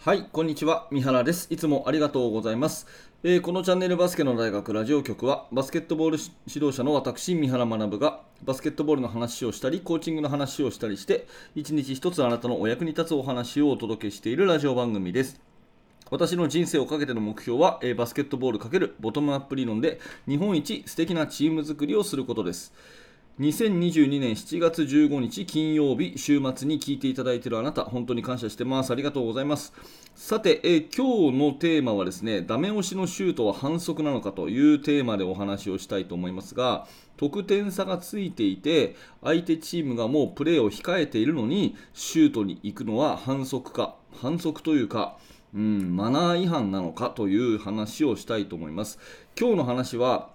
はい、こんにちは。三原です。いつもありがとうございます。えーこのチャンネルバスケの大学ラジオ局は、バスケットボール指導者の私、三原学が、バスケットボールの話をしたり、コーチングの話をしたりして、一日一つあなたのお役に立つお話をお届けしているラジオ番組です。私の人生をかけての目標は、えーバスケットボール×ボトムアップ理論で日本一素敵なチーム作りをすることです。2022年7月15日金曜日週末に聞いていただいているあなた本当に感謝してますありがとうございますさて、え今日のテーマはですねダメ押しのシュートは反則なのかというテーマでお話をしたいと思いますが得点差がついていて相手チームがもうプレーを控えているのにシュートに行くのは反則か反則というかうん、マナー違反なのかという話をしたいと思います。今日の話は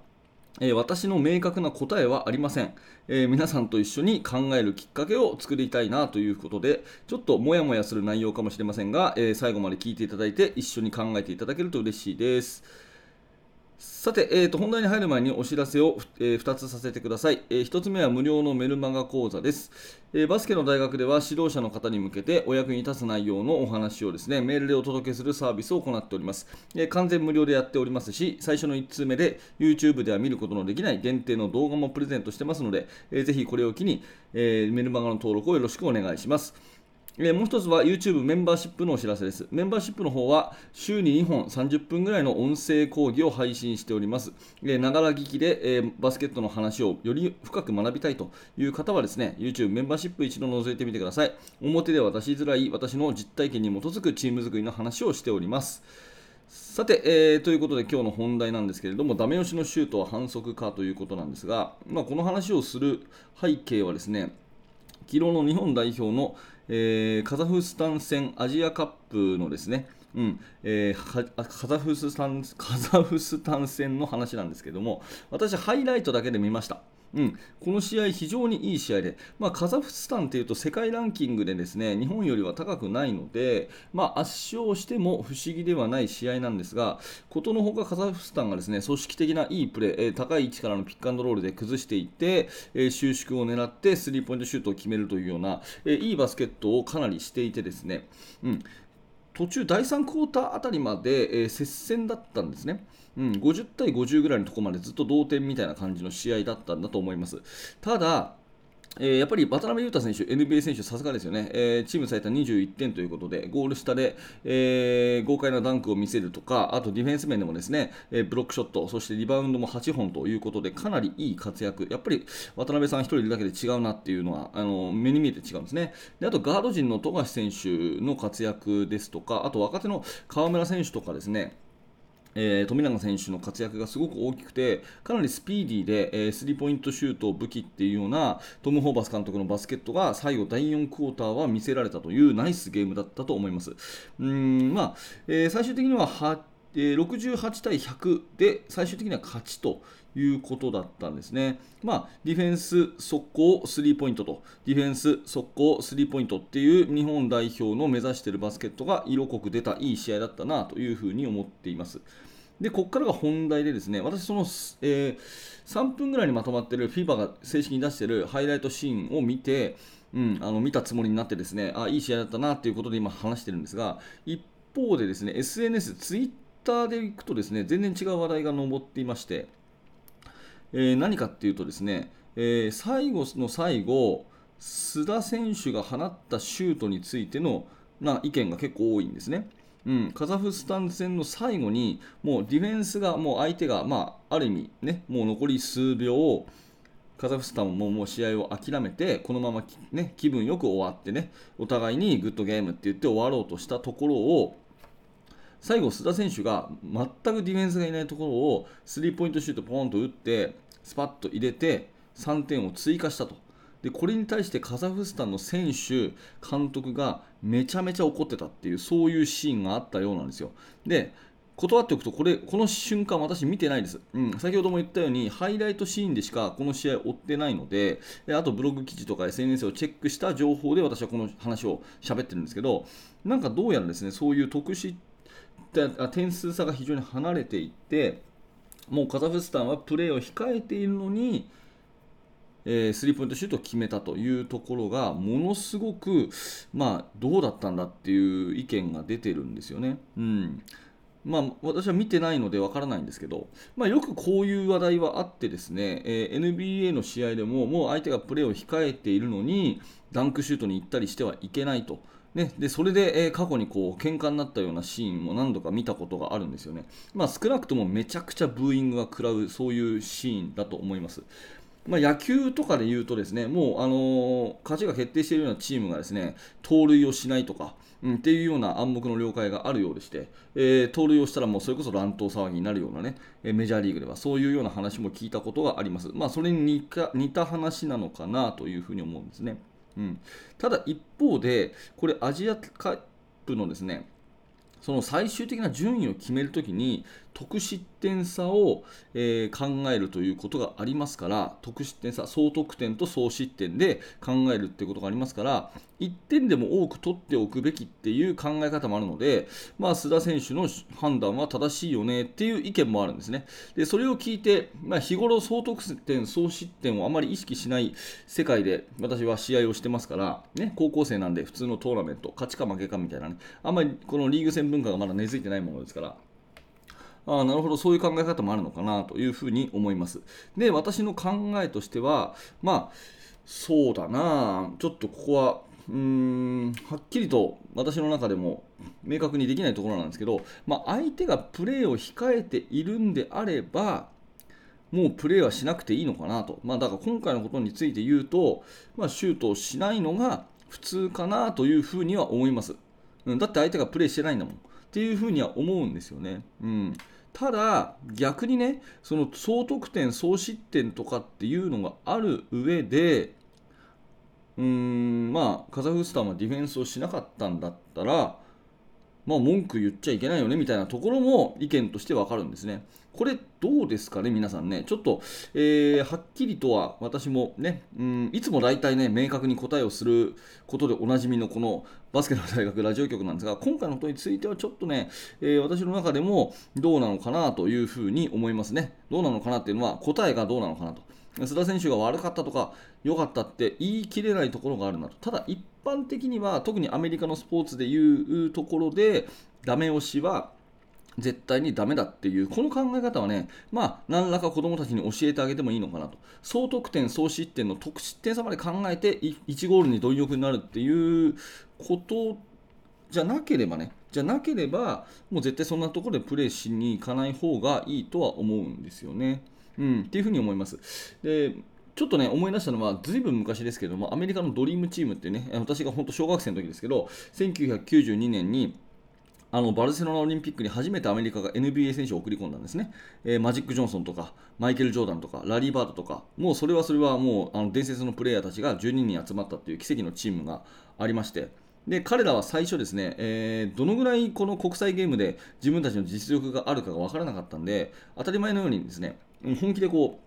えー私の明確な答えはありません、えー皆さんと一緒に考えるきっかけを作りたいなということでちょっともやもやする内容かもしれませんが、えー最後まで聞いていただいて一緒に考えていただけると嬉しいです。さて、えー、と本題に入る前にお知らせを、え2つさせてください、え1つ目は無料のメルマガ講座です、えーバスケの大学では指導者の方に向けてお役に立つ内容のお話をですねメールでお届けするサービスを行っております、え完全無料でやっておりますし最初の1通目で YouTube では見ることのできない限定の動画もプレゼントしてますので、えーぜひこれを機に、えメルマガの登録をよろしくお願いします。えーもう一つは YouTube メンバーシップのお知らせです。メンバーシップの方は週に2本30分ぐらいの音声講義を配信しております。ながら聞きで、えーバスケットの話をより深く学びたいという方はですね、YouTube メンバーシップ一度覗いてみてください。表では出しづらい私の実体験に基づくチーム作りの話をしております。さて、えーということで今日の本題なんですけれども、ダメ押しのシュートは反則かということなんですが、まあ、この話をする背景はですね、昨日の日本代表の、えーカザフスタン戦アジアカップのですね、うんえーカザフスタンカザフスタン戦の話なんですけども私、ハイライトだけで見ました。うん、この試合、非常にいい試合で、まあ、カザフスタンというと世界ランキングでですね日本よりは高くないので、まあ、圧勝しても不思議ではない試合なんですが、ことのほかカザフスタンがですね組織的ないいプレー、えー高い位置からのピックアンドロールで崩していって、えー収縮を狙ってスリーポイントシュートを決めるというような、えーいいバスケットをかなりしていてですね、うん、途中、第3クォーターあたりまで、え接戦だったんですね。うん、50対50ぐらいのところまでずっと同点みたいな感じの試合だったんだと思います。ただ、えーやっぱり渡辺裕太選手、NBA 選手、さすがですよね、えーチーム最多21点ということで、ゴール下で、えー豪快なダンクを見せるとか、あとディフェンス面でもですね、えブロックショット、そしてリバウンドも8本ということで、かなりいい活躍、やっぱり渡辺さん1人いるだけで違うなっていうのは、あの目に見えて違うんですね。であと、ガード陣の富樫選手の活躍ですとか、あと若手の河村選手とかですね、えー、富永選手の活躍がすごく大きくてかなりスピーディーで、え、スリーポイントシュートを武器っていうようなトム・ホーバス監督のバスケットが最後第4クォーターは見せられたというナイスゲームだったと思います。うん、まあえー、最終的には8で68対100で最終的には勝ちということだったんですね。まあ、ディフェンス、速攻、スリーポイントと、ディフェンス、速攻、スリーポイントっていう日本代表の目指しているバスケットが色濃く出たいい試合だったなというふうに思っています。で、ここからが本題でですね、私、その、えー、3分ぐらいにまとまっている fifa が正式に出しているハイライトシーンを見て、うん、あの見たつもりになってですね、あ、いい試合だったなということで今話してるんですが、一方でですね、SNS、ツイッ Twitter でいくとですね、全然違う話題が上っていまして、えー何かっていうとですね、えー最後の最後、須田選手が放ったシュートについてのな意見が結構多いんですね。うん、カザフスタン戦の最後に、もうディフェンスが、もう相手が、まあ、ある意味、ね、もう残り数秒、カザフスタンももう試合を諦めて、このまま、ね、気分よく終わってね、お互いにグッドゲームって言って終わろうとしたところを、最後、須田選手が全くディフェンスがいないところをスリーポイントシュートポーンと打ってスパッと入れて3点を追加したと。でこれに対してカザフスタンの選手、監督がめちゃめちゃ怒ってたっていうそういうシーンがあったようなんですよ。で断っておくとこれこの瞬間私見てないです、うん、先ほども言ったようにハイライトシーンでしかこの試合追ってないのでであとブログ記事とか SNS をチェックした情報で私はこの話を喋ってるんですけどなんかどうやらですねそういう特殊あ点数差が非常に離れていってもうカザフスタンはプレーを控えているのにえ、スリーポイントシュートを決めたというところがものすごく、まあ、どうだったんだっていう意見が出てるんですよね。うんまあ、私は見てないのでわからないんですけど、まあ、よくこういう話題はあってですね、えー、NBA の試合でももう相手がプレーを控えているのにダンクシュートに行ったりしてはいけないと。ね、でそれで、えー、過去にこう喧嘩になったようなシーンも何度か見たことがあるんですよね。まあ、少なくともめちゃくちゃブーイングが食らうそういうシーンだと思います。まあ、野球とかで言うとですねもう、あのー、勝ちが決定しているようなチームがですね盗塁をしないとか、うん、っていうような暗黙の了解があるようでして、えー、盗塁をしたらもうそれこそ乱闘騒ぎになるようなねえメジャーリーグではそういうような話も聞いたことがあります。まあ、それに似た話なのかなというふうに思うんですね。うん、ただ一方でこれアジアカップのですねその最終的な順位を決めるときに得失点差を、えー、考えるということがありますから得失点差総得点と総失点で考えるっていうことがありますから1点でも多く取っておくべきっていう考え方もあるので、まあ、須田選手の判断は正しいよねっていう意見もあるんですね。でそれを聞いて、まあ、日頃総得点総失点をあまり意識しない世界で私は試合をしてますから、ね、高校生なんで普通のトーナメント勝ちか負けかみたいなねあんまりこのリーグ戦文化がまだ根付いてないものですからあなるほど。そういう考え方もあるのかなというふうに思います。で私の考えとしてはまあそうだな。ちょっとここはうーんはっきりと私の中でも明確にできないところなんですけど、まあ、相手がプレーを控えているんであればもうプレーはしなくていいのかなと、まあ、だから今回のことについて言うと、まあ、シュートをしないのが普通かなというふうには思います、うん、だって相手がプレーしてないんだもん。っていうふうには思うんですよね。うん。ただ、逆にね、その総得点、総失点とかっていうのがある上で、うーん、まあ、カザフスタンはディフェンスをしなかったんだったら、まあ、文句言っちゃいけないよねみたいなところも意見としてわかるんですね。これどうですかね、皆さんね。ちょっと、えー、はっきりとは私もね、うん、いつも大体ね、明確に答えをすることでおなじみのこのバスケの大学ラジオ局なんですが、今回のことについてはちょっとね、えー、私の中でもどうなのかなというふうに思いますね。どうなのかなっていうのは答えがどうなのかなと。須田選手が悪かったとか良かったって言い切れないところがあるなと。ただ一般的には特にアメリカのスポーツでいうところでダメ押しは絶対にダメだっていうこの考え方はねまあ何らか子どもたちに教えてあげてもいいのかなと総得点総失点の得失点差まで考えて1ゴールに貪欲になるっていうことじゃなければねじゃなければもう絶対そんなところでプレーしに行かない方がいいとは思うんですよね。うん、っていうふうに思います。でちょっとね、思い出したのは、ずいぶん昔ですけども、アメリカのドリームチームってね、私が本当小学生の時ですけど、1992年に、あのバルセロナオリンピックに初めてアメリカが NBA 選手を送り込んだんですね、えー、マジック・ジョンソンとかマイケル・ジョーダンとかラリー・バードとかもうそれはそれはもうあの伝説のプレーヤーたちが12人集まったという奇跡のチームがありましてで彼らは最初ですね、えー、どのぐらいこの国際ゲームで自分たちの実力があるかが分からなかったんで当たり前のようにですね本気でこう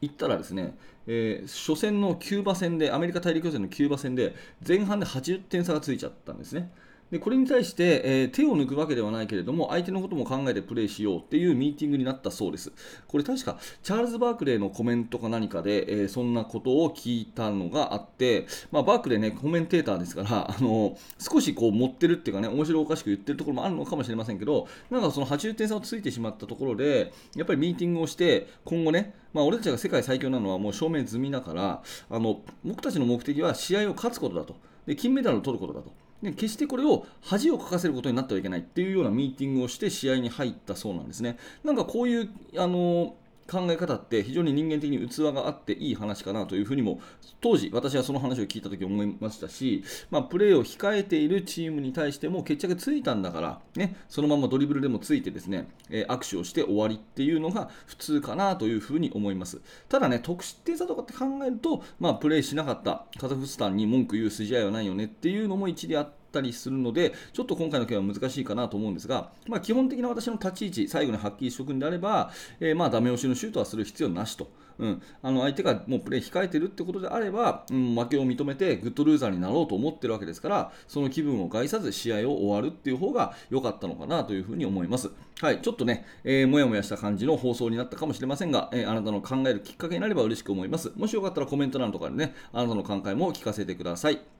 行ったらですね、えー、初戦のキューバ戦でアメリカ大陸予選のキューバ戦で前半で80点差がついちゃったんですね。でこれに対して、えー、手を抜くわけではないけれども相手のことも考えてプレーしようっていうミーティングになったそうです。これ確かチャールズ・バークレーのコメントか何かで、えー、そんなことを聞いたのがあって、まあ、バークレーねコメンテーターですから あの少しこう持ってるっていうかね面白おかしく言ってるところもあるのかもしれませんけどなんかその80点差をついてしまったところでやっぱりミーティングをして今後ねまあ、俺たちが世界最強なのはもう証明済みだからあの僕たちの目的は試合を勝つことだとで金メダルを取ることだとで決してこれを恥をかかせることになってはいけないっていうようなミーティングをして試合に入ったそうなんですね。なんかこういうあの考え方って非常に人間的に器があっていい話かなというふうにも当時私はその話を聞いた時思いましたし、まあ、プレーを控えているチームに対しても決着ついたんだから、ね、そのままドリブルでもついてですね、えー、握手をして終わりっていうのが普通かなというふうに思います。ただね得失点差とかって考えると、まあ、プレーしなかったカザフスタンに文句言う筋合いはないよねっていうのも一理あってたりするので、ちょっと今回の件は難しいかなと思うんですが、まあ、基本的な私の立ち位置、最後にはっきりしておくんであれば、えー、まあダメ押しのシュートはする必要なしと。うん、あの相手がもうプレー控えてるってことであれば、うん、負けを認めてグッドルーザーになろうと思ってるわけですから、その気分を害さず試合を終わるっていう方が良かったのかなというふうに思います。はい、ちょっとね、えー、もやもやした感じの放送になったかもしれませんが、えー、あなたの考えるきっかけになれば嬉しく思います。もしよかったらコメント欄とかでね、あなたの考えも聞かせてください。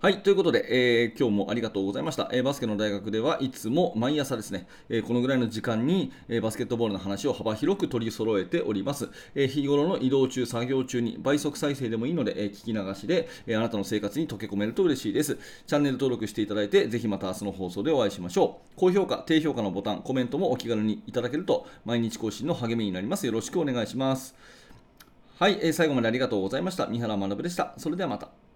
はい、ということで、えー、今日もありがとうございました、えー、バスケの大学ではいつも毎朝ですね、えー、このぐらいの時間に、えバスケットボールの話を幅広く取り揃えております。え日頃の移動中、作業中に倍速再生でもいいので、え聞き流しで、えあなたの生活に溶け込めると嬉しいです。チャンネル登録していただいて、ぜひまた明日の放送でお会いしましょう。高評価、低評価のボタン、コメントもお気軽にいただけると毎日更新の励みになります。よろしくお願いします。はい、え最後までありがとうございました。三原学でした。それではまた。